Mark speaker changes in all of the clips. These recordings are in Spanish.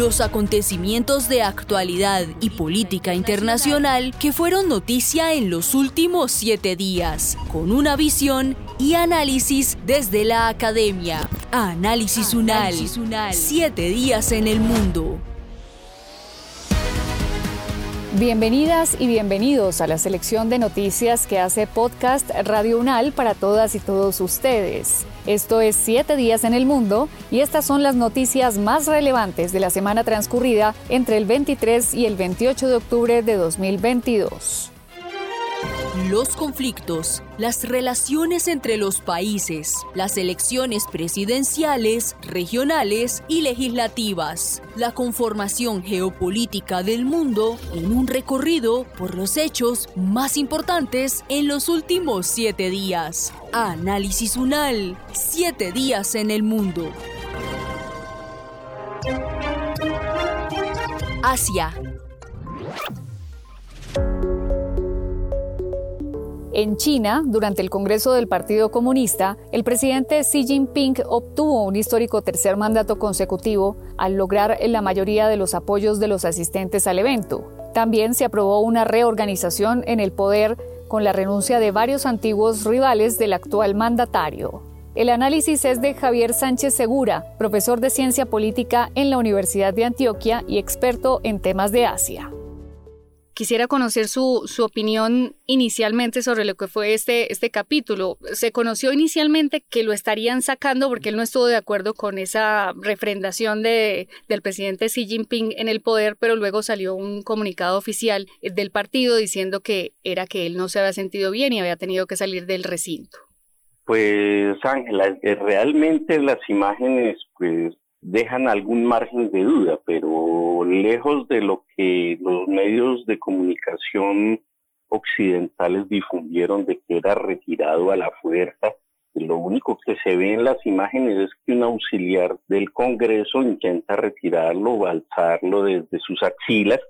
Speaker 1: Los acontecimientos de actualidad y política internacional que fueron noticia en los últimos siete días, con una visión y análisis desde la academia. Análisis Unal. Siete días en el mundo.
Speaker 2: Bienvenidas y bienvenidos a la selección de noticias que hace Podcast Radio Unal para todas y todos ustedes. Esto es Siete días en el mundo y estas son las noticias más relevantes de la semana transcurrida entre el 23 y el 28 de octubre de 2022
Speaker 1: los conflictos, las relaciones entre los países, las elecciones presidenciales, regionales y legislativas, la conformación geopolítica del mundo en un recorrido por los hechos más importantes en los últimos siete días. Análisis UNAL, siete días en el mundo. Asia,
Speaker 2: En China, durante el Congreso del Partido Comunista, el presidente Xi Jinping obtuvo un histórico tercer mandato consecutivo al lograr la mayoría de los apoyos de los asistentes al evento. También se aprobó una reorganización en el poder con la renuncia de varios antiguos rivales del actual mandatario. El análisis es de Javier Sánchez Segura, profesor de ciencia política en la Universidad de Antioquia y experto en temas de Asia. Quisiera conocer su, su, opinión inicialmente sobre lo que fue este, este capítulo. Se conoció inicialmente que lo estarían sacando porque él no estuvo de acuerdo con esa refrendación de, del presidente Xi Jinping en el poder, pero luego salió un comunicado oficial del partido diciendo que era que él no se había sentido bien y había tenido que salir del recinto.
Speaker 3: Pues Ángela, eh, realmente las imágenes pues dejan algún margen de duda, pero lejos de lo que los medios de comunicación occidentales difundieron de que era retirado a la fuerza, lo único que se ve en las imágenes es que un auxiliar del Congreso intenta retirarlo o alzarlo desde sus axilas,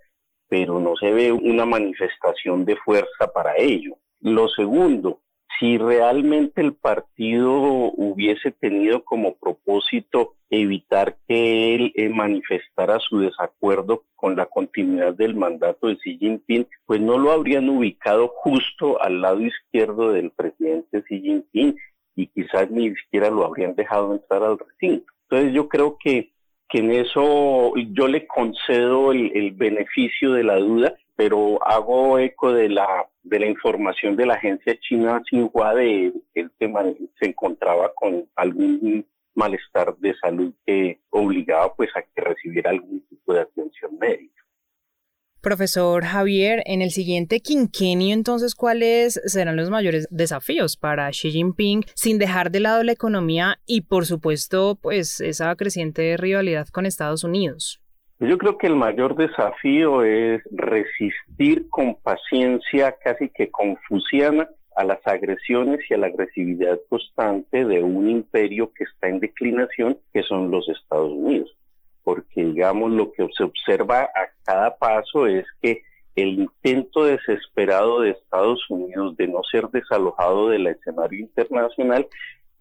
Speaker 3: pero no se ve una manifestación de fuerza para ello. Lo segundo, si realmente el partido hubiese tenido como propósito evitar que él eh, manifestara su desacuerdo con la continuidad del mandato de Xi Jinping, pues no lo habrían ubicado justo al lado izquierdo del presidente Xi Jinping y quizás ni siquiera lo habrían dejado entrar al recinto. Entonces yo creo que, que en eso yo le concedo el, el beneficio de la duda, pero hago eco de la de la información de la agencia china Xinhua de que el tema se encontraba con algún malestar de salud que obligaba pues a que recibiera algún tipo de atención médica.
Speaker 2: Profesor Javier, en el siguiente quinquenio, entonces, ¿cuáles serán los mayores desafíos para Xi Jinping sin dejar de lado la economía y, por supuesto, pues esa creciente rivalidad con Estados Unidos?
Speaker 3: Yo creo que el mayor desafío es resistir con paciencia casi que confusiana a las agresiones y a la agresividad constante de un imperio que está en declinación, que son los Estados Unidos. Porque, digamos, lo que se observa a cada paso es que el intento desesperado de Estados Unidos de no ser desalojado del escenario internacional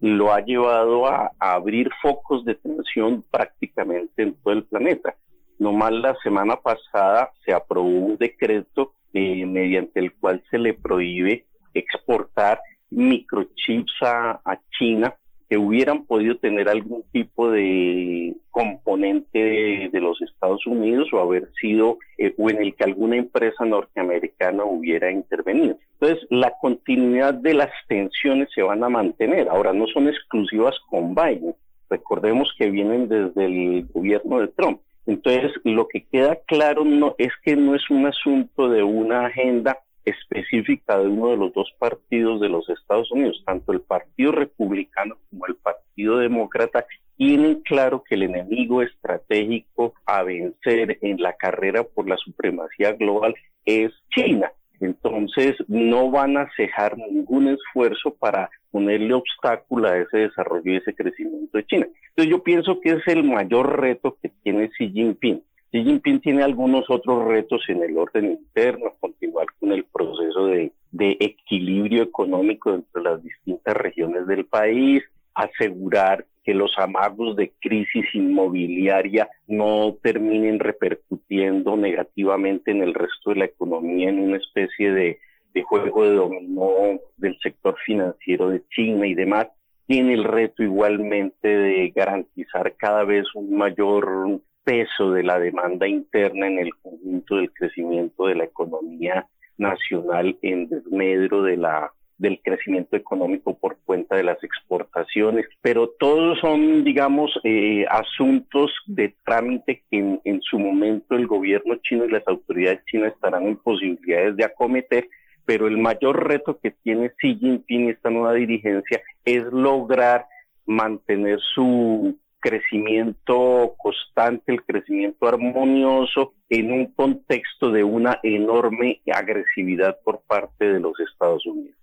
Speaker 3: lo ha llevado a, abrir focos de tensión prácticamente en todo el planeta. Nomás la semana pasada se aprobó un decreto eh, mediante el cual se le prohíbe exportar microchips a, China que hubieran podido tener algún tipo de componente de, los Estados Unidos o haber sido eh, o en el que alguna empresa norteamericana hubiera intervenido. Entonces, la continuidad de las tensiones se van a mantener. Ahora, no son exclusivas con Biden. Recordemos que vienen desde el gobierno de Trump. Entonces, lo que queda claro no, es que no es un asunto de una agenda específica de uno de los dos partidos de los Estados Unidos, tanto el Partido Republicano como el Partido Demócrata, tienen claro que el enemigo estratégico a vencer en la carrera por la supremacía global es China. Entonces, no van a cejar ningún esfuerzo para ponerle obstáculo a ese desarrollo y ese crecimiento de China. Entonces, yo pienso que es el mayor reto que tiene Xi Jinping. Xi Jinping tiene algunos otros retos en el orden interno, continuar con el proceso de, de equilibrio económico entre las distintas regiones del país, asegurar que los amagos de crisis inmobiliaria no terminen repercutiendo negativamente en el resto de la economía en una especie de, juego de dominó del sector financiero de China y demás, tiene el reto igualmente de garantizar cada vez un mayor peso de la demanda interna en el conjunto del crecimiento de la economía nacional en desmedro de la del crecimiento económico por cuenta de las exportaciones, pero todos son, digamos, eh, asuntos de trámite que en, su momento el gobierno chino y las autoridades chinas estarán en posibilidades de acometer, pero el mayor reto que tiene Xi Jinping y esta nueva dirigencia es lograr mantener su crecimiento constante, el crecimiento armonioso en un contexto de una enorme agresividad por parte de los Estados Unidos.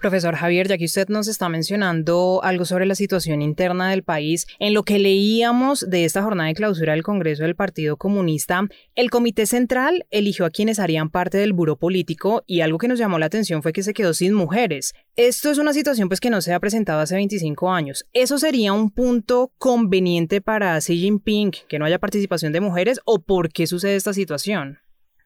Speaker 4: Profesor Javier, ya que usted nos está mencionando algo sobre la situación interna del país, en lo que leíamos de esta jornada de clausura del Congreso del Partido Comunista, el Comité Central eligió a quienes harían parte del buro político y algo que nos llamó la atención fue que se quedó sin mujeres. Esto es una situación pues que no se ha presentado hace 25 años. ¿Eso sería un punto conveniente para Xi Jinping, que no haya participación de mujeres o por qué sucede esta situación?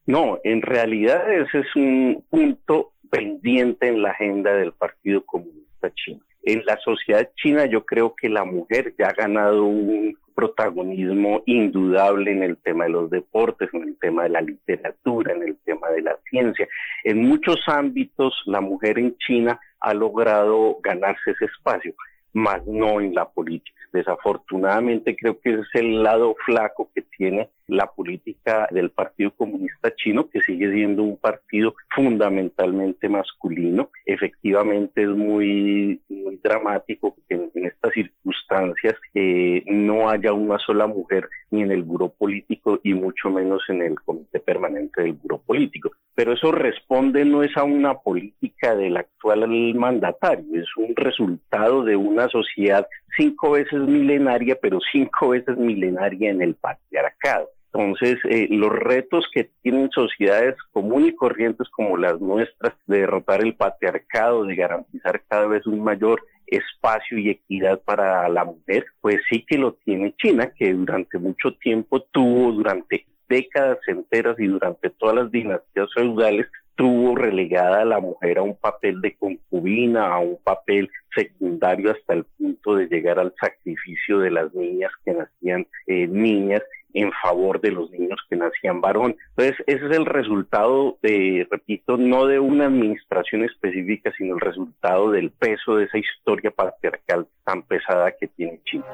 Speaker 3: No, en realidad ese es un punto pendiente en la agenda del Partido Comunista Chino. En la sociedad china yo creo que la mujer ya ha ganado un protagonismo indudable en el tema de los deportes, en el tema de la literatura, en el tema de la ciencia. En muchos ámbitos la mujer en China ha logrado ganarse ese espacio, más no en la política. Desafortunadamente creo que es el lado flaco que tiene la política del Partido Comunista Chino, que sigue siendo un partido fundamentalmente masculino. Efectivamente es muy, muy dramático que en, estas circunstancias eh, no haya una sola mujer ni en el buró político y mucho menos en el comité permanente del buró político. Pero eso responde no es a una política del actual mandatario, es un resultado de una sociedad cinco veces milenaria, pero cinco veces milenaria en el patriarcado. Entonces, eh, los retos que tienen sociedades comunes y corrientes como las nuestras de derrotar el patriarcado, de garantizar cada vez un mayor espacio y equidad para la mujer, pues sí que lo tiene China, que durante mucho tiempo tuvo, durante décadas enteras y durante todas las dinastías feudales, tuvo relegada a la mujer a un papel de concubina, a un papel secundario hasta el punto de llegar al sacrificio de las niñas que nacían eh, niñas en favor de los niños que nacían varón. Entonces, ese es el resultado, de, repito, no de una administración específica, sino el resultado del peso de esa historia patriarcal tan pesada que tiene China.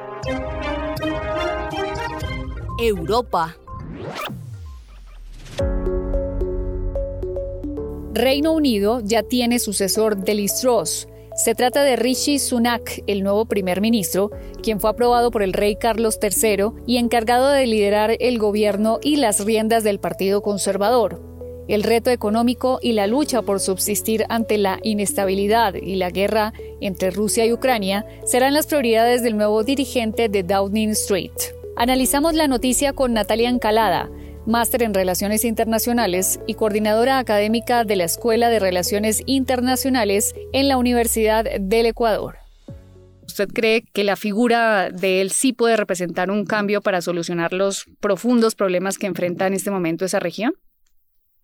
Speaker 1: Europa.
Speaker 2: Reino Unido ya tiene sucesor de. Se trata de Rishi Sunak, el nuevo primer ministro, quien fue aprobado por el rey Carlos III y encargado de liderar el gobierno y las riendas del Partido Conservador. El reto económico y la lucha por subsistir ante la inestabilidad y la guerra entre Rusia y Ucrania serán las prioridades del nuevo dirigente de Downing Street. Analizamos la noticia con Natalia Encalada, máster en Relaciones Internacionales y coordinadora académica de la Escuela de Relaciones Internacionales en la Universidad del Ecuador. ¿Usted cree que la figura de él sí puede representar un cambio para solucionar los profundos problemas que enfrenta en este momento esa región?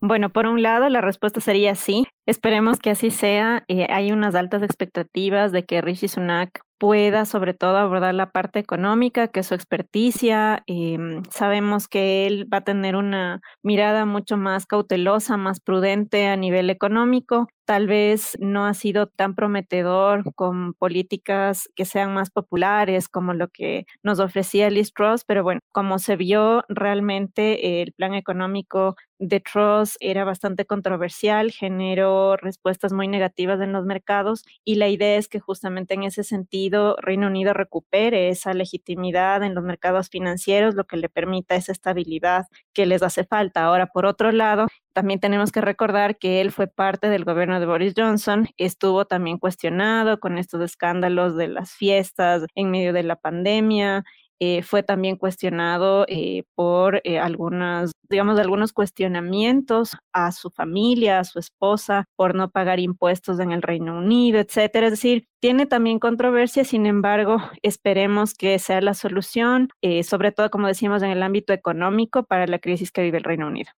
Speaker 5: Bueno, por un lado, la respuesta sería sí. Esperemos que así sea. Eh, hay unas altas expectativas de que Rishi Sunak pueda sobre todo abordar la parte económica, que es su experticia. Em, sabemos que él va a tener una mirada mucho más cautelosa, más prudente a nivel económico. Tal vez no ha sido tan prometedor con políticas que sean más populares como lo que nos ofrecía Liz Truss, pero bueno, como se vio realmente el plan económico de Truss era bastante controversial, generó respuestas muy negativas en los mercados y la idea es que justamente en ese sentido Reino Unido recupere esa legitimidad en los mercados financieros, lo que le permita esa estabilidad que les hace falta. Ahora, por otro lado, también tenemos que recordar que él fue parte del gobierno de Boris Johnson, estuvo también cuestionado con estos escándalos de las fiestas en medio de la pandemia eh, fue también cuestionado eh, por eh, algunas, digamos, algunos cuestionamientos a su familia, a su esposa, por no pagar impuestos en el Reino Unido, etcétera. Es decir, tiene también controversia, sin embargo, esperemos que sea la solución, sobre todo, como decíamos, en el ámbito económico para la crisis que vive el Reino Unido.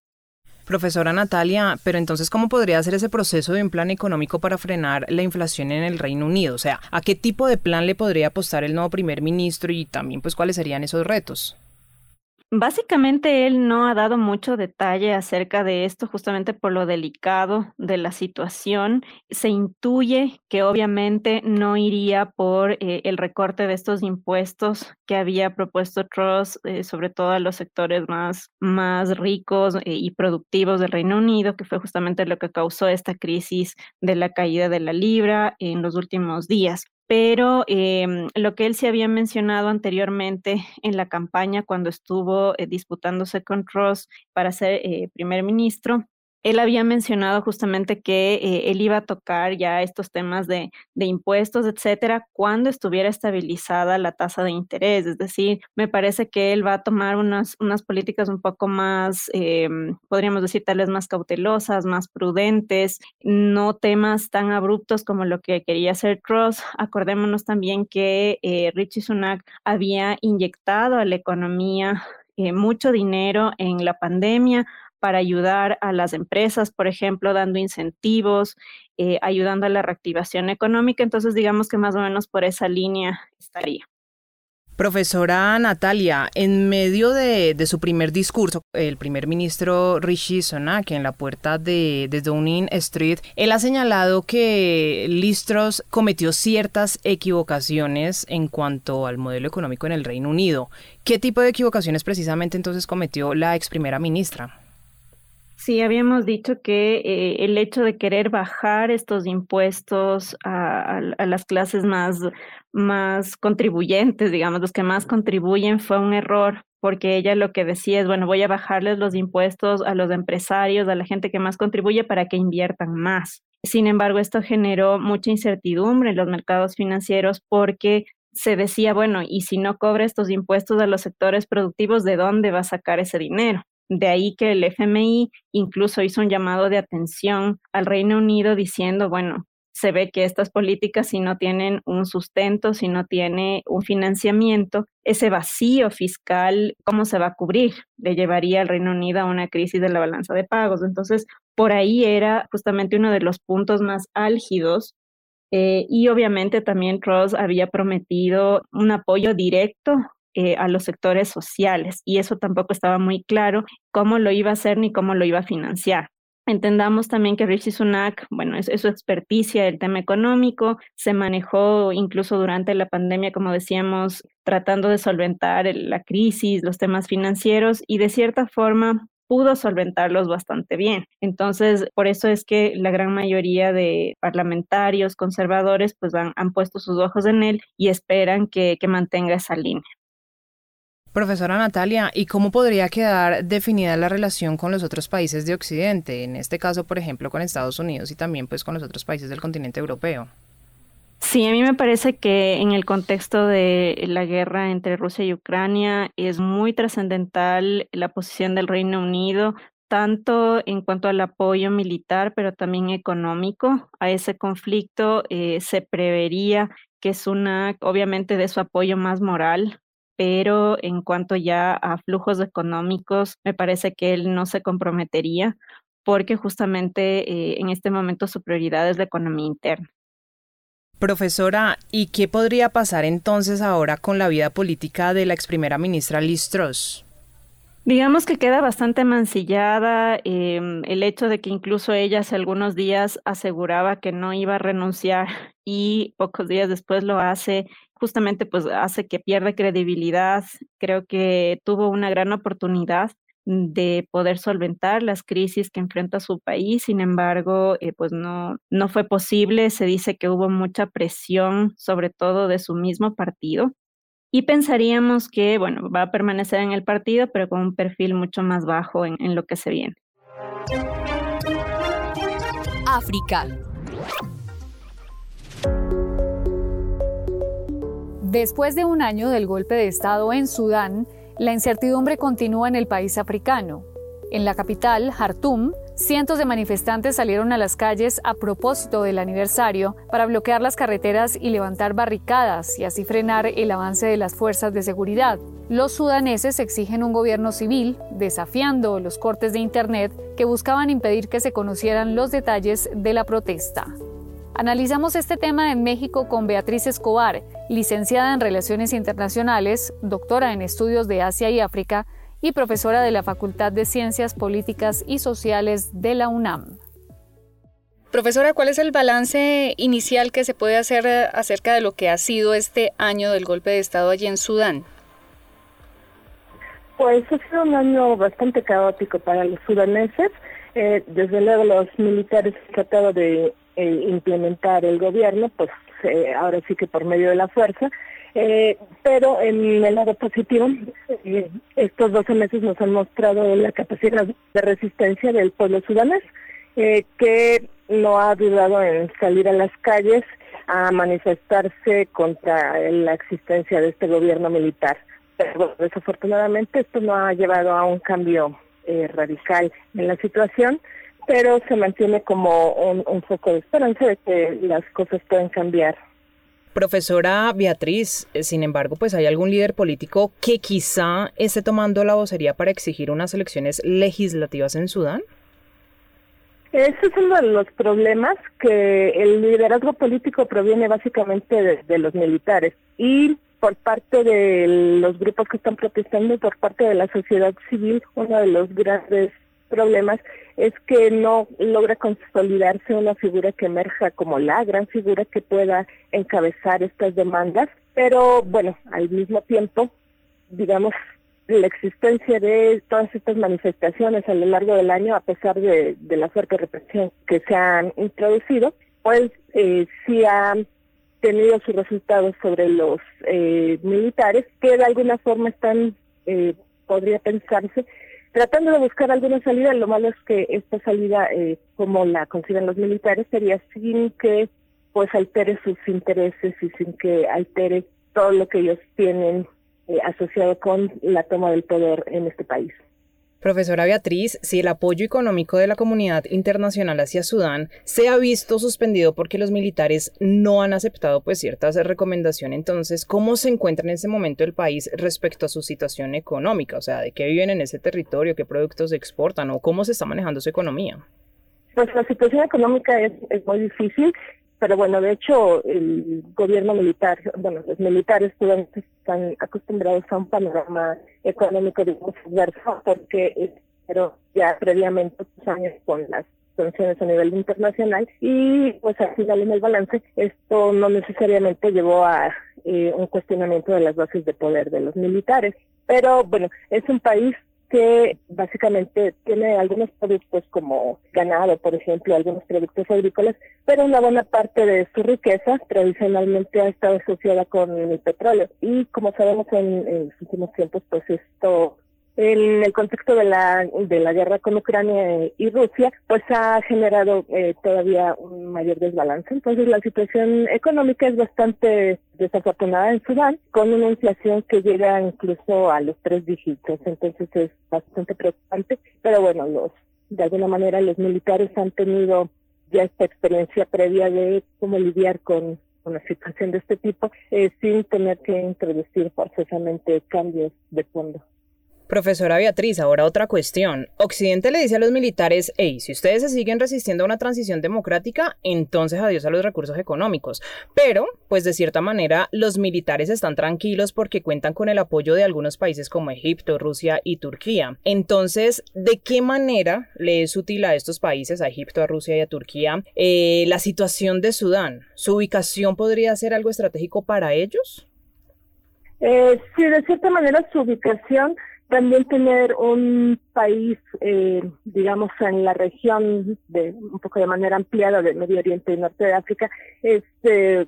Speaker 4: Profesora Natalia, pero entonces, ¿cómo podría ser ese proceso de un plan económico para frenar la inflación en el Reino Unido? O sea, ¿a qué tipo de plan le podría apostar el nuevo primer ministro y también, pues, cuáles serían esos retos?
Speaker 5: Básicamente él no ha dado mucho detalle acerca de esto, justamente por lo delicado de la situación. Se intuye que obviamente no iría por eh, el recorte de estos impuestos que había propuesto Truss, eh, sobre todo a los sectores más, más ricos eh, y productivos del Reino Unido, que fue justamente lo que causó esta crisis de la caída de la libra en los últimos días pero em, lo que él se había mencionado anteriormente en la campaña cuando estuvo eh, disputándose con Ross para ser eh, primer ministro él había mencionado justamente que eh, él iba a tocar ya estos temas de, impuestos, etcétera, cuando estuviera estabilizada la tasa de interés. Es decir, me parece que él va a tomar unas, unas políticas un poco más, em, podríamos decir, tal vez más cautelosas, más prudentes, no temas tan abruptos como lo que quería hacer Truss. Acordémonos también que eh, Richie Sunak había inyectado a la economía eh, mucho dinero en la pandemia para ayudar a las empresas, por ejemplo, dando incentivos, eh, ayudando a la reactivación económica. Entonces, digamos que más o menos por esa línea estaría.
Speaker 4: Profesora Natalia, en medio de, su primer discurso, el primer ministro Rishi Sunak en la puerta de, de, Downing Street, él ha señalado que Listros cometió ciertas equivocaciones en cuanto al modelo económico en el Reino Unido. ¿Qué tipo de equivocaciones precisamente entonces cometió la ex primera ministra?
Speaker 5: Sí, habíamos dicho que eh, el hecho de querer bajar estos impuestos a, las clases más, más contribuyentes, digamos, los que más contribuyen, fue un error, porque ella lo que decía es, bueno, voy a bajarles los impuestos a los empresarios, a la gente que más contribuye para que inviertan más. Sin embargo, esto generó mucha incertidumbre en los mercados financieros porque se decía, bueno, y si no cobra estos impuestos a los sectores productivos, ¿de dónde va a sacar ese dinero? De ahí que el FMI incluso hizo un llamado de atención al Reino Unido diciendo, bueno, se ve que estas políticas si no tienen un sustento, si no tiene un financiamiento, ese vacío fiscal, ¿cómo se va a cubrir? Le llevaría al Reino Unido a una crisis de la balanza de pagos. Entonces, por ahí era justamente uno de los puntos más álgidos. Eh, y obviamente también Ross había prometido un apoyo directo eh, a los sectores sociales y eso tampoco estaba muy claro cómo lo iba a hacer ni cómo lo iba a financiar. Entendamos también que Rishi Sunak, bueno, es, su experticia el tema económico, se manejó incluso durante la pandemia, como decíamos, tratando de solventar la crisis, los temas financieros y de cierta forma pudo solventarlos bastante bien. Entonces, por eso es que la gran mayoría de parlamentarios conservadores pues han, puesto sus ojos en él y esperan que mantenga esa línea.
Speaker 4: Profesora Natalia, ¿y cómo podría quedar definida la relación con los otros países de Occidente? En este caso, por ejemplo, con Estados Unidos y también pues con los otros países del continente europeo.
Speaker 5: Sí, a mí me parece que en el contexto de la guerra entre Rusia y Ucrania es muy trascendental la posición del Reino Unido, tanto en cuanto al apoyo militar, pero también económico a ese conflicto. Eh, se prevería que es una, obviamente, de su apoyo más moral pero en cuanto ya a flujos económicos, me parece que él no se comprometería porque justamente eh, en este momento su prioridad es la economía interna.
Speaker 4: Profesora, ¿y qué podría pasar entonces ahora con la vida política de la ex primera ministra Liz Truss?
Speaker 5: Digamos que queda bastante mancillada em, el hecho de que incluso ella hace algunos días aseguraba que no iba a renunciar y pocos días después lo hace justamente pues hace que pierda credibilidad. Creo que tuvo una gran oportunidad de poder solventar las crisis que enfrenta su país. Sin embargo, eh, pues no, no fue posible. Se dice que hubo mucha presión, sobre todo de su mismo partido. Y pensaríamos que, bueno, va a permanecer en el partido, pero con un perfil mucho más bajo en, en lo que se viene.
Speaker 1: África.
Speaker 2: Después de un año del golpe de Estado en Sudán, la incertidumbre continúa en el país africano. En la capital, Jartum, cientos de manifestantes salieron a las calles a propósito del aniversario para bloquear las carreteras y levantar barricadas y así frenar el avance de las fuerzas de seguridad. Los sudaneses exigen un gobierno civil, desafiando los cortes de Internet que buscaban impedir que se conocieran los detalles de la protesta. Analizamos este tema en México con Beatriz Escobar, licenciada en Relaciones Internacionales, doctora en Estudios de Asia y África y profesora de la Facultad de Ciencias Políticas y Sociales de la UNAM.
Speaker 6: Profesora, ¿cuál es el balance inicial que se puede hacer acerca de lo que ha sido este año del golpe de Estado allí en Sudán?
Speaker 7: Pues ha sido un año bastante caótico para los sudaneses. Eh, desde luego los militares han tratado de eh, implementar el gobierno, pues eh, ahora sí que por medio de la fuerza. Eh, pero en el lado positivo, estos 12 meses nos han mostrado la capacidad de resistencia del pueblo sudanés, que no ha dudado en salir a las calles a manifestarse contra la existencia de este gobierno militar. Pero desafortunadamente esto no ha llevado a un cambio radical en la situación pero se mantiene como un, foco de esperanza de que las cosas pueden cambiar.
Speaker 4: Profesora Beatriz, eh, sin embargo, pues hay algún líder político que quizá esté tomando la vocería para exigir unas elecciones legislativas en Sudán.
Speaker 7: Ese es uno de los problemas, que el liderazgo político proviene básicamente de, de, los militares y por parte de los grupos que están protestando, por parte de la sociedad civil, uno de los grandes problemas es que no logra consolidarse una figura que emerja como la gran figura que pueda encabezar estas demandas, pero bueno, al mismo tiempo, digamos, la existencia de todas estas manifestaciones a lo largo del año, a pesar de, la fuerte represión que se han introducido, pues eh, sí ha tenido sus resultados sobre los eh, militares, que de alguna forma están, eh, podría pensarse, tratando de buscar alguna salida. Lo malo es que esta salida, eh, como la consideran los militares, sería sin que pues altere sus intereses y sin que altere todo lo que ellos tienen eh, asociado con la toma del poder en este país.
Speaker 4: Profesora Beatriz, si el apoyo económico de la comunidad internacional hacia Sudán se ha visto suspendido porque los militares no han aceptado pues ciertas recomendaciones, entonces, ¿cómo se encuentra en ese momento el país respecto a su situación económica? O sea, ¿de qué viven en ese territorio? ¿Qué productos exportan? ¿O cómo se está manejando su economía?
Speaker 7: Pues la situación económica es, es muy difícil pero bueno, de hecho, el gobierno militar, bueno, los militares están acostumbrados a un panorama económico, digamos, adverso, porque pero ya previamente muchos años con las sanciones a nivel internacional y pues al final en el balance esto no necesariamente llevó a eh, un cuestionamiento de las bases de poder de los militares. Pero bueno, es un país que básicamente tiene algunos productos como ganado, por ejemplo, algunos productos agrícolas, pero una buena parte de su riqueza tradicionalmente ha estado asociada con el petróleo. Y como sabemos en, los últimos tiempos, pues esto en el contexto de la, de la guerra con Ucrania y Rusia, pues ha generado eh, todavía un mayor desbalance. Entonces la situación económica es bastante desafortunada en Sudán, con una inflación que llega incluso a los tres dígitos. Entonces es bastante preocupante. Pero bueno, los de alguna manera los militares han tenido ya esta experiencia previa de cómo lidiar con una situación de este tipo eh, sin tener que introducir forzosamente cambios de fondo.
Speaker 4: Profesora Beatriz, ahora otra cuestión. Occidente le dice a los militares, hey, si ustedes se siguen resistiendo a una transición democrática, entonces adiós a los recursos económicos. Pero, pues de cierta manera, los militares están tranquilos porque cuentan con el apoyo de algunos países como Egipto, Rusia y Turquía. Entonces, ¿de qué manera le es útil a estos países, a Egipto, a Rusia y a Turquía, eh, la situación de Sudán? ¿Su ubicación podría ser algo estratégico para ellos?
Speaker 7: Eh, sí, de cierta manera su ubicación también tener un país, eh, digamos, en la región de un poco de manera ampliada del Medio Oriente y Norte de África es eh,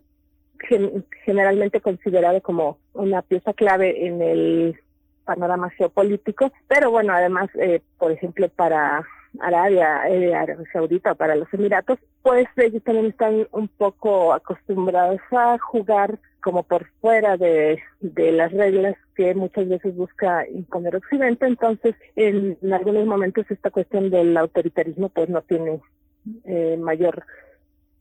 Speaker 7: generalmente considerado como una pieza clave en el panorama geopolítico, pero bueno, además, eh, por ejemplo, para Arabia, eh, Arabia Saudita para los Emiratos, pues ellos también están un poco acostumbrados a jugar como por fuera de, de las reglas que muchas veces busca imponer Occidente. Entonces, en, algunos momentos esta cuestión del autoritarismo pues no tiene eh, mayor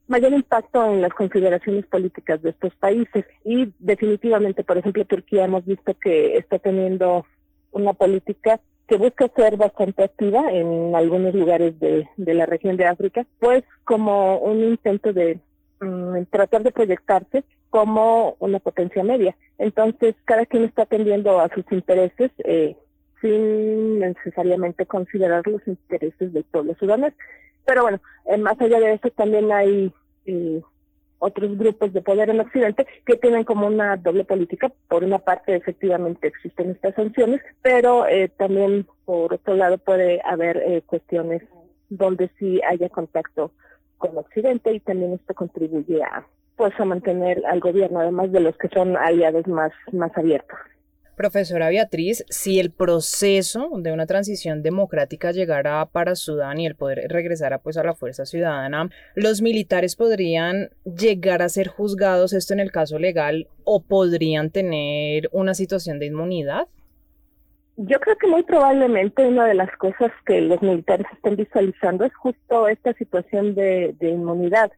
Speaker 7: mayor impacto en las consideraciones políticas de estos países y definitivamente, por ejemplo, Turquía hemos visto que está teniendo una política que busca ser bastante activa en algunos lugares de, la región de África, pues como un intento de mm, tratar de proyectarse como una potencia media. Entonces, cada quien está atendiendo a sus intereses eh, sin necesariamente considerar los intereses del pueblo sudanés. Pero bueno, eh, más allá de eso también hay eh, otros grupos de poder en Occidente que tienen como una doble política. Por una parte, efectivamente existen estas sanciones, pero eh, también por otro lado puede haber eh, cuestiones donde sí haya contacto con Occidente y también esto contribuye a pues a mantener al gobierno, además de los que son aliados más, más abiertos.
Speaker 4: Profesora Beatriz, si el proceso de una transición democrática llegara para Sudán y el poder regresara pues a la fuerza ciudadana, los militares podrían llegar a ser juzgados, esto en el caso legal, o podrían tener una situación de inmunidad?
Speaker 7: Yo creo que muy probablemente una de las cosas que los militares están visualizando es justo esta situación de, de inmunidad.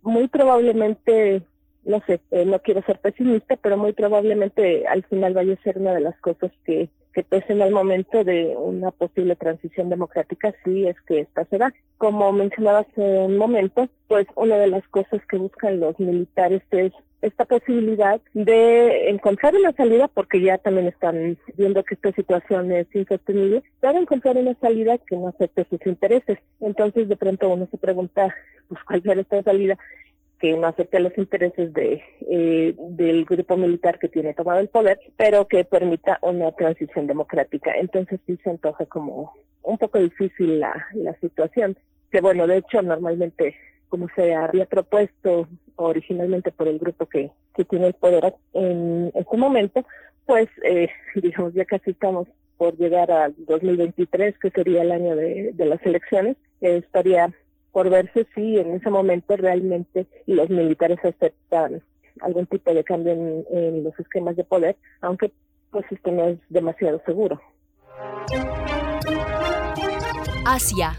Speaker 7: Muy probablemente no sé, eh, no quiero ser pesimista, pero muy probablemente al final vaya a ser una de las cosas que, que pesen al momento de una posible transición democrática, si es que esta se da. Como mencionaba hace un momento, pues una de las cosas que buscan los militares es esta posibilidad de encontrar una salida, porque ya también están viendo que esta situación es insostenible, para encontrar una salida que no afecte sus intereses. Entonces, de pronto uno se pregunta, pues, ¿cuál será esta salida? Que no afecte a los intereses de eh, del grupo militar que tiene tomado el poder, pero que permita una transición democrática. Entonces sí se antoja como un poco difícil la, la situación, que bueno, de hecho normalmente como se había propuesto originalmente por el grupo que, que tiene el poder en este momento, pues eh, digamos ya casi estamos por llegar al 2023, que sería el año de, de las elecciones, eh, estaría por verse si en ese momento realmente los militares aceptan algún tipo de cambio en, los esquemas de poder, aunque pues esto no es demasiado seguro.
Speaker 1: Asia.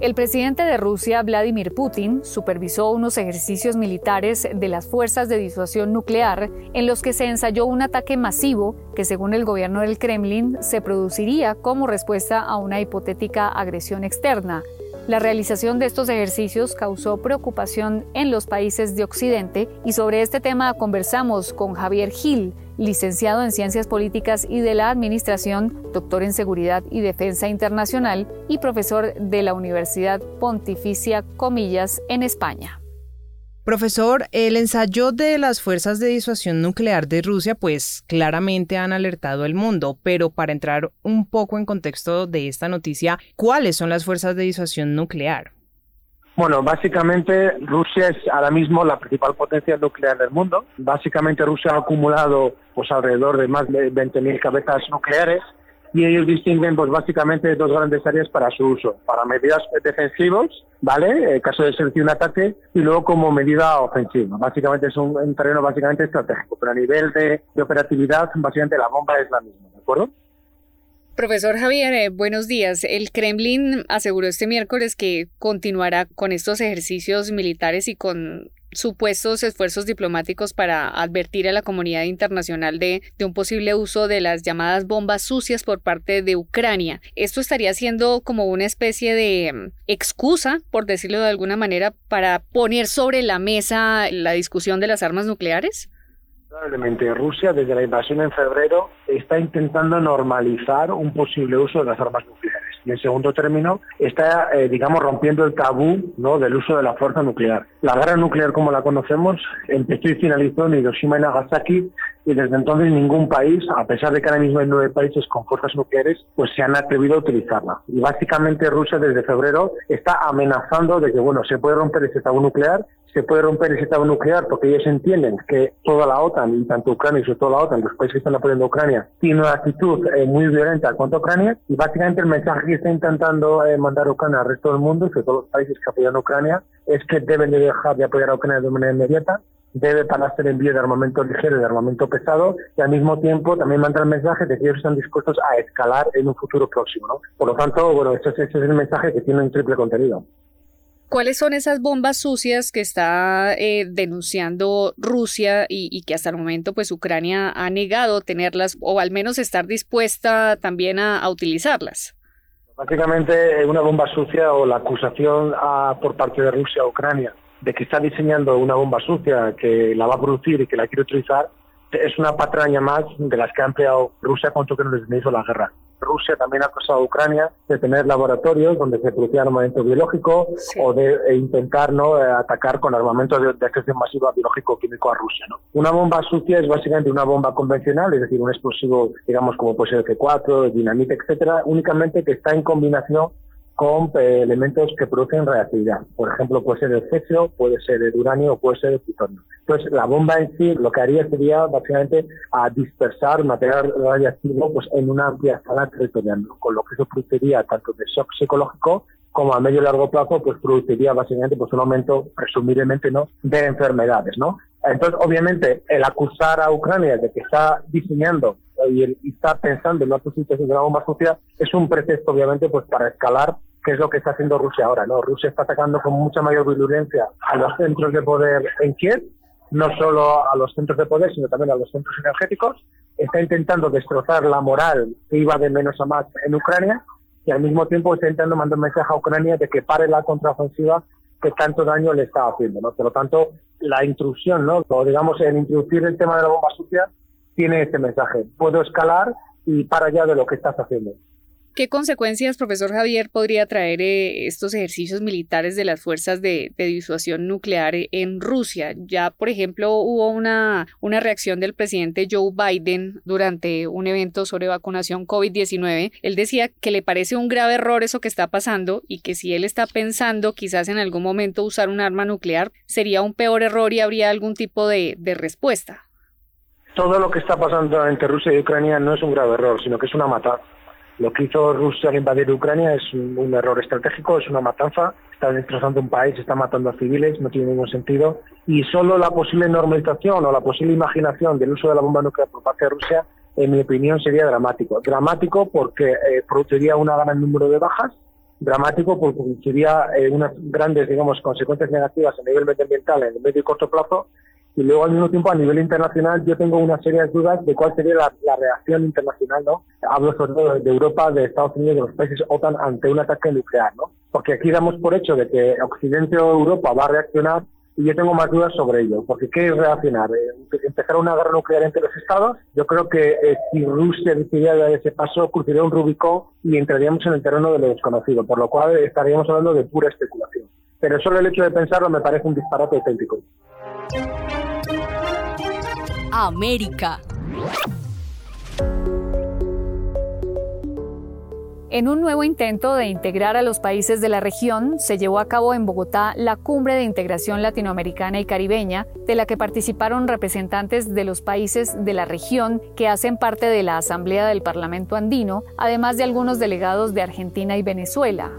Speaker 2: El presidente de Rusia, Vladimir Putin, supervisó unos ejercicios militares de las fuerzas de disuasión nuclear en los que se ensayó un ataque masivo que, según el gobierno del Kremlin, se produciría como respuesta a una hipotética agresión externa. La realización de estos ejercicios causó preocupación en los países de Occidente y sobre este tema conversamos con Javier Gil, licenciado en Ciencias Políticas y de la Administración, doctor en Seguridad y Defensa Internacional y profesor de la Universidad Pontificia Comillas en España.
Speaker 4: Profesor, el ensayo de las fuerzas de disuasión nuclear de Rusia pues claramente han alertado al mundo, pero para entrar un poco en contexto de esta noticia, ¿cuáles son las fuerzas de disuasión nuclear?
Speaker 8: Bueno, básicamente Rusia es ahora mismo la principal potencia nuclear del mundo. Básicamente Rusia ha acumulado pues alrededor de más de 20.000 cabezas nucleares y ellos distinguen pues básicamente dos grandes áreas para su uso, para medidas defensivas, ¿vale? En caso de ser un ataque, y luego como medida ofensiva. Básicamente es un, terreno básicamente estratégico, pero a nivel de, de, operatividad, básicamente la bomba es la misma, ¿de acuerdo?
Speaker 6: Profesor Javier, eh, buenos días. El Kremlin aseguró este miércoles que continuará con estos ejercicios militares y con supuestos esfuerzos diplomáticos para advertir a la comunidad internacional de, un posible uso de las llamadas bombas sucias por parte de Ucrania. Esto estaría siendo como una especie de mm, excusa, por decirlo de alguna manera, para poner sobre la mesa la discusión de las armas nucleares.
Speaker 8: Probablemente Rusia, desde la invasión en febrero, está intentando normalizar un posible uso de las armas nucleares. Y en segundo término, está, eh, digamos, rompiendo el tabú ¿no? del uso de la fuerza nuclear. La guerra nuclear, como la conocemos, empezó y finalizó en Hiroshima y Nagasaki y desde entonces ningún país, a pesar de que ahora mismo hay nueve países con fuerzas nucleares, pues se han atrevido a utilizarla. Y básicamente Rusia desde febrero está amenazando de que, bueno, se puede romper ese tabú nuclear, se puede romper ese tabú nuclear porque ellos entienden que toda la OTAN, y tanto Ucrania y sobre todo la OTAN, los países que están apoyando a Ucrania, tienen una actitud eh, muy violenta contra Ucrania y básicamente el mensaje que está intentando eh, mandar Ucrania al resto del mundo, sobre todo los países que apoyan a Ucrania, es que deben de dejar de apoyar a Ucrania de manera inmediata debe pararse el envío de armamento ligero y de armamento pesado y al mismo tiempo también manda el mensaje de que ellos están dispuestos a escalar en un futuro próximo. Por lo tanto, bueno, ese, ese es el mensaje que tiene un triple contenido.
Speaker 6: ¿Cuáles son esas bombas sucias que está eh, denunciando Rusia y, y, que hasta el momento pues Ucrania ha negado tenerlas o al menos estar dispuesta también a, a utilizarlas?
Speaker 8: Básicamente una bomba sucia o la acusación a, por parte de Rusia a Ucrania de que está diseñando una bomba sucia que la va a producir y que la quiere utilizar, es una patraña más de las que ha empleado Rusia contra que les hizo la guerra. Rusia también ha acusado a Ucrania de tener laboratorios donde se producía armamento biológico o de e intentar ¿no? Eh, atacar con armamento de, de acción masiva biológico-químico a Rusia. ¿no? Una bomba sucia es básicamente una bomba convencional, es decir, un explosivo, digamos, como puede ser el C4, dinamita, etcétera, únicamente que está en combinación con eh, elementos que producen reactividad. Por ejemplo, puede ser el cesio, puede ser el uranio o puede ser el plutonio. Entonces, la bomba en sí lo que haría sería básicamente a dispersar material radiactivo pues, en una amplia escala territorial, con lo que eso produciría tanto de shock psicológico como a medio y largo plazo, pues produciría básicamente pues, un aumento, presumiblemente, ¿no? de enfermedades. ¿no? Entonces, obviamente, el acusar a Ucrania de que está diseñando y, está pensando en una situación de una bomba sucia es un pretexto, obviamente, pues para escalar que es lo que está haciendo Rusia ahora, ¿no? Rusia está atacando con mucha mayor virulencia a los centros de poder en Kiev, no solo a los centros de poder, sino también a los centros energéticos. Está intentando destrozar la moral que iba de menos a más en Ucrania y al mismo tiempo está intentando mandar un mensaje a Ucrania de que pare la contraofensiva que tanto daño le está haciendo, ¿no? Por lo tanto, la intrusión, ¿no? O digamos, el introducir el tema de la bomba sucia tiene este mensaje. Puedo escalar y para allá de lo que estás haciendo.
Speaker 6: ¿Qué consecuencias, profesor Javier, podría traer eh, estos ejercicios militares de las fuerzas de, disuasión nuclear en Rusia? Ya, por ejemplo, hubo una, una reacción del presidente Joe Biden durante un evento sobre vacunación COVID-19. Él decía que le parece un grave error eso que está pasando y que si él está pensando quizás en algún momento usar un arma nuclear, sería un peor error y habría algún tipo de, de respuesta.
Speaker 8: Todo lo que está pasando entre Rusia y Ucrania no es un grave error, sino que es una matanza lo que hizo Rusia al invadir Ucrania es un, error estratégico, es una matanza, está destrozando un país, está matando a civiles, no tiene ningún sentido. Y solo la posible normalización o la posible imaginación del uso de la bomba nuclear por parte de Rusia, en mi opinión, sería dramático. Dramático porque eh, produciría un gran número de bajas, dramático porque produciría eh, unas grandes, digamos, consecuencias negativas a nivel medioambiental en el medio y corto plazo y luego al mismo tiempo a nivel internacional yo tengo una serie de dudas de cuál sería la, reacción internacional, ¿no? Hablo sobre todo de Europa, de Estados Unidos, de los países OTAN ante un ataque nuclear, ¿no? Porque aquí damos por hecho de que Occidente o Europa va a reaccionar y yo tengo más dudas sobre ello, porque ¿qué es reaccionar? Eh, ¿Empezar una guerra nuclear entre los estados? Yo creo que eh, si Rusia decidiera dar ese paso, cruzaría un Rubicón y entraríamos en el terreno de lo desconocido, por lo cual estaríamos hablando de pura especulación. Pero solo el hecho de pensarlo me parece un disparate auténtico.
Speaker 1: América.
Speaker 2: En un nuevo intento de integrar a los países de la región, se llevó a cabo en Bogotá la Cumbre de Integración Latinoamericana y Caribeña, de la que participaron representantes de los países de la región que hacen parte de la Asamblea del Parlamento Andino, además de algunos delegados de Argentina y Venezuela.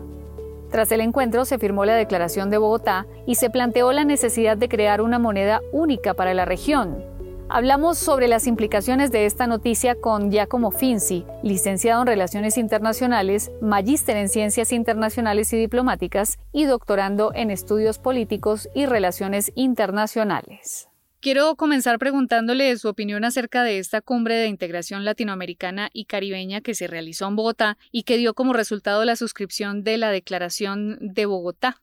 Speaker 2: Tras el encuentro se firmó la Declaración de Bogotá y se planteó la necesidad de crear una moneda única para la región, Hablamos sobre las implicaciones de esta noticia con Giacomo Finzi, licenciado en Relaciones Internacionales, magíster en Ciencias Internacionales y Diplomáticas y doctorando en Estudios Políticos y Relaciones Internacionales.
Speaker 6: Quiero comenzar preguntándole su opinión acerca de esta cumbre de integración latinoamericana y caribeña que se realizó en Bogotá y que dio como resultado la suscripción de la Declaración de Bogotá.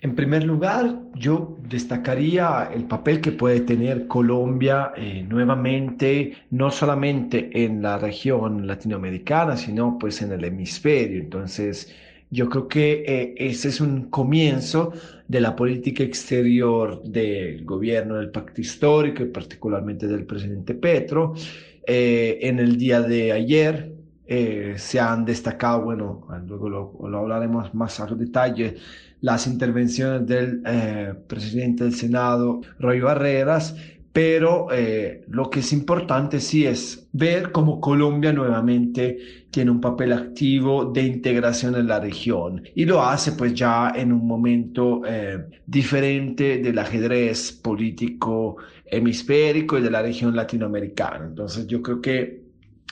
Speaker 9: En primer lugar, yo destacaría el papel que puede tener Colombia eh, nuevamente, no solamente en la región latinoamericana, sino pues en el hemisferio. Entonces, yo creo que eh, ese es un comienzo de la política exterior del gobierno del pacto histórico y particularmente del presidente Petro. Eh, en el día de ayer eh, se han destacado, bueno, luego lo, lo, hablaremos más a detalle, las intervenciones del presidente del Senado, Roy Barreras, pero eh, lo que es importante sí es ver cómo Colombia nuevamente tiene un papel activo de integración en la región y lo hace pues ya en un momento eh, diferente del ajedrez político hemisférico y de la región latinoamericana. Entonces yo creo que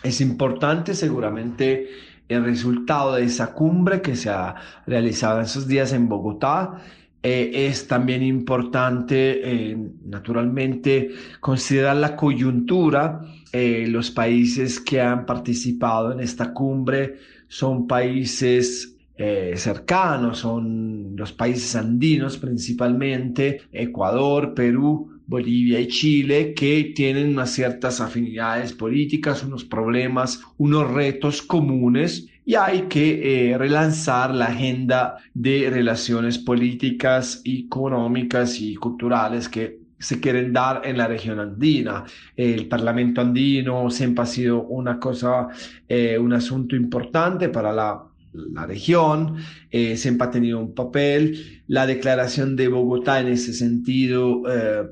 Speaker 9: es importante seguramente el resultado de esa cumbre que se ha realizado en esos días en Bogotá eh, es también importante, eh, naturalmente, considerar la coyuntura. Eh, los países que han participado en esta cumbre son países cercanos, son los países andinos principalmente, Ecuador, Perú, Bolivia y Chile, que tienen unas ciertas afinidades políticas, unos problemas, unos retos comunes y hay que eh, relanzar la agenda de relaciones políticas, económicas y culturales que se quieren dar en la región andina. El Parlamento andino siempre ha sido una cosa, eh, un asunto importante para la la región, eh, siempre ha tenido un papel. La declaración de Bogotá en ese sentido eh,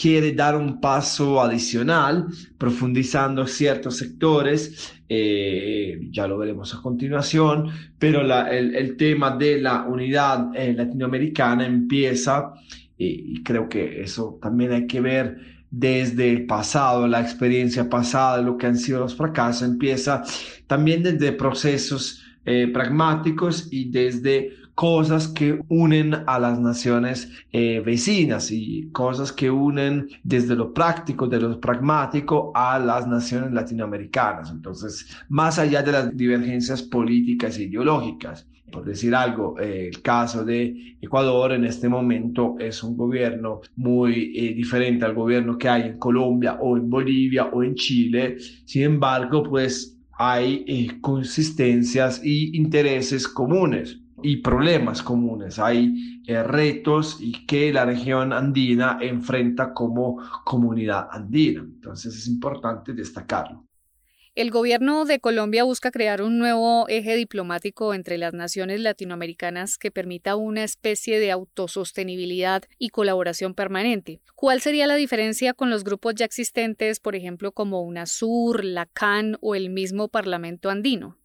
Speaker 9: quiere dar un paso adicional, profundizando ciertos sectores, eh, ya lo veremos a continuación, pero el, tema de la unidad latinoamericana empieza, y creo que eso también hay que ver desde el pasado, la experiencia pasada, lo que han sido los fracasos, empieza también desde procesos eh, pragmáticos y desde cosas que unen a las naciones eh, vecinas y cosas que unen desde lo práctico, de lo pragmático a las naciones latinoamericanas. Entonces, más allá de las divergencias políticas e ideológicas. Por decir algo, eh, el caso de Ecuador en este momento es un gobierno muy diferente al gobierno que hay en Colombia o en Bolivia o en Chile. Sin embargo, pues hay eh, consistencias y intereses comunes y problemas comunes. Hay eh, retos y que la región andina enfrenta como comunidad andina. Entonces es importante destacarlo.
Speaker 6: El gobierno de Colombia busca crear un nuevo eje diplomático entre las naciones latinoamericanas que permita una especie de autosostenibilidad y colaboración permanente. ¿Cuál sería la diferencia con los grupos ya existentes, por ejemplo, como UNASUR, la CAN o el mismo Parlamento andino?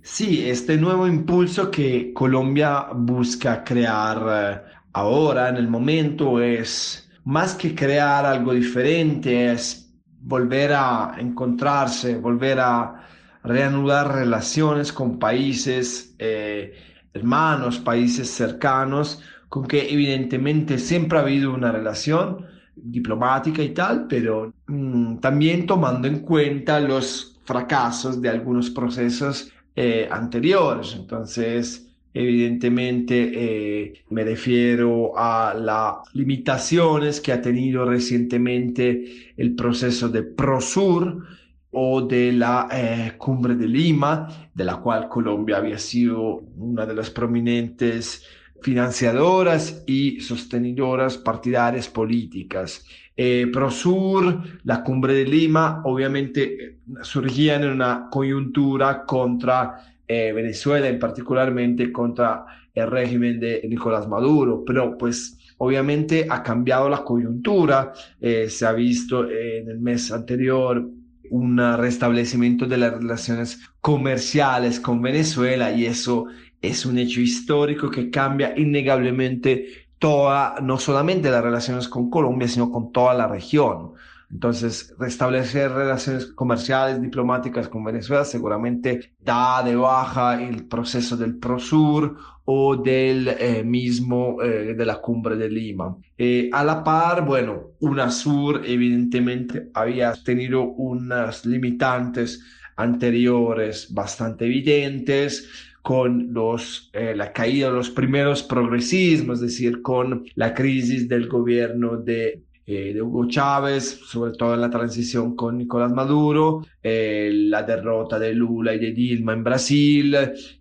Speaker 9: Sí, este nuevo impulso que Colombia busca crear eh, ahora, en el momento, es más que crear algo diferente, es volver a encontrarse, volver a reanudar relaciones con países eh, hermanos, países cercanos, con que evidentemente siempre ha habido una relación diplomática y tal, pero mm, también tomando en cuenta los fracasos de algunos procesos eh, anteriores. Entonces, Evidentemente eh, me refiero a las limitaciones que ha tenido recientemente el proceso de Prosur o de la eh, cumbre de Lima, de la cual Colombia había sido una de las prominentes financiadoras y sostenidoras partidarias políticas. Eh, Prosur, la cumbre de Lima, obviamente surgían en una coyuntura contra eh, Venezuela, en particularmente contra el régimen de Nicolás Maduro, pero pues obviamente ha cambiado la coyuntura, eh, se ha visto en el mes anterior un restablecimiento de las relaciones comerciales con Venezuela y eso es un hecho histórico que cambia innegablemente toda, no solamente las relaciones con Colombia, sino con toda la región. Entonces, restablecer relaciones comerciales, diplomáticas con Venezuela seguramente da de baja el proceso del Prosur o del eh, mismo eh, de la cumbre de Lima. Eh, a la par, bueno, UNASUR evidentemente había tenido unas limitantes anteriores bastante evidentes con los, la caída de los primeros progresismos, es decir, con la crisis del gobierno de eh, de Hugo Chávez, sobre todo en la transición con Nicolás Maduro, eh, la derrota de Lula y de Dilma en Brasil,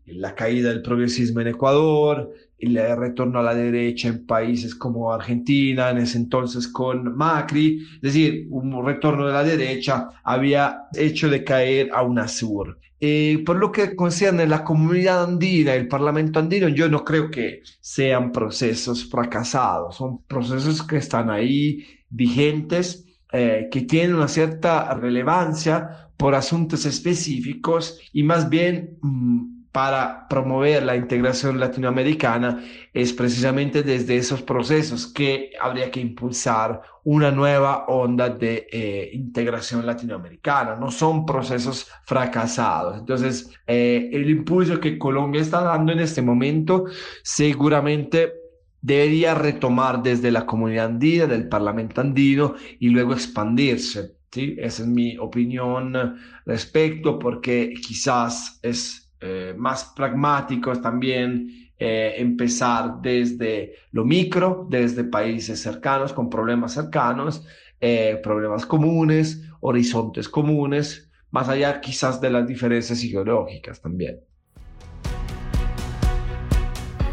Speaker 9: la caída del progresismo en Ecuador, el retorno a la derecha en países como Argentina, en ese entonces con Macri, es decir, un retorno de la derecha había hecho de caer a UNASUR. Eh, por lo que concierne la comunidad andina y el Parlamento andino, yo no creo que sean procesos fracasados, son procesos que están ahí vigentes, eh, que tienen una cierta relevancia por asuntos específicos y más bien mm, para promover la integración latinoamericana es precisamente desde esos procesos que habría que impulsar una nueva onda de eh, integración latinoamericana. No son procesos fracasados. Entonces, eh, el impulso que Colombia está dando en este momento seguramente debería retomar desde la comunidad andina, del Parlamento andino y luego expandirse. ¿sí? Esa es mi opinión respecto porque quizás es eh, más pragmáticos también, eh, empezar desde lo micro, desde países cercanos, con problemas cercanos, eh, problemas comunes, horizontes comunes, más allá quizás de las diferencias ideológicas también.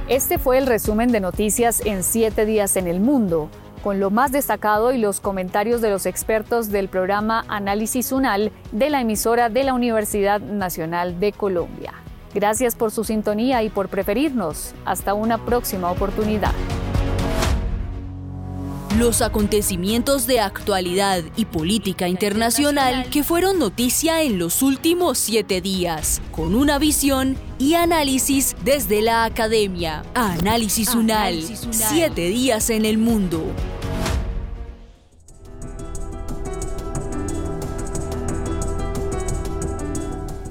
Speaker 2: Este fue el resumen de noticias en siete días en el mundo con lo más destacado y los comentarios de los expertos del programa Análisis UNAL de la emisora de la Universidad Nacional de Colombia. Gracias por su sintonía y por preferirnos. Hasta una próxima oportunidad.
Speaker 1: Los acontecimientos de actualidad y política internacional que fueron noticia en los últimos siete días, con una visión y análisis desde la academia. Análisis UNAL, siete días en el mundo.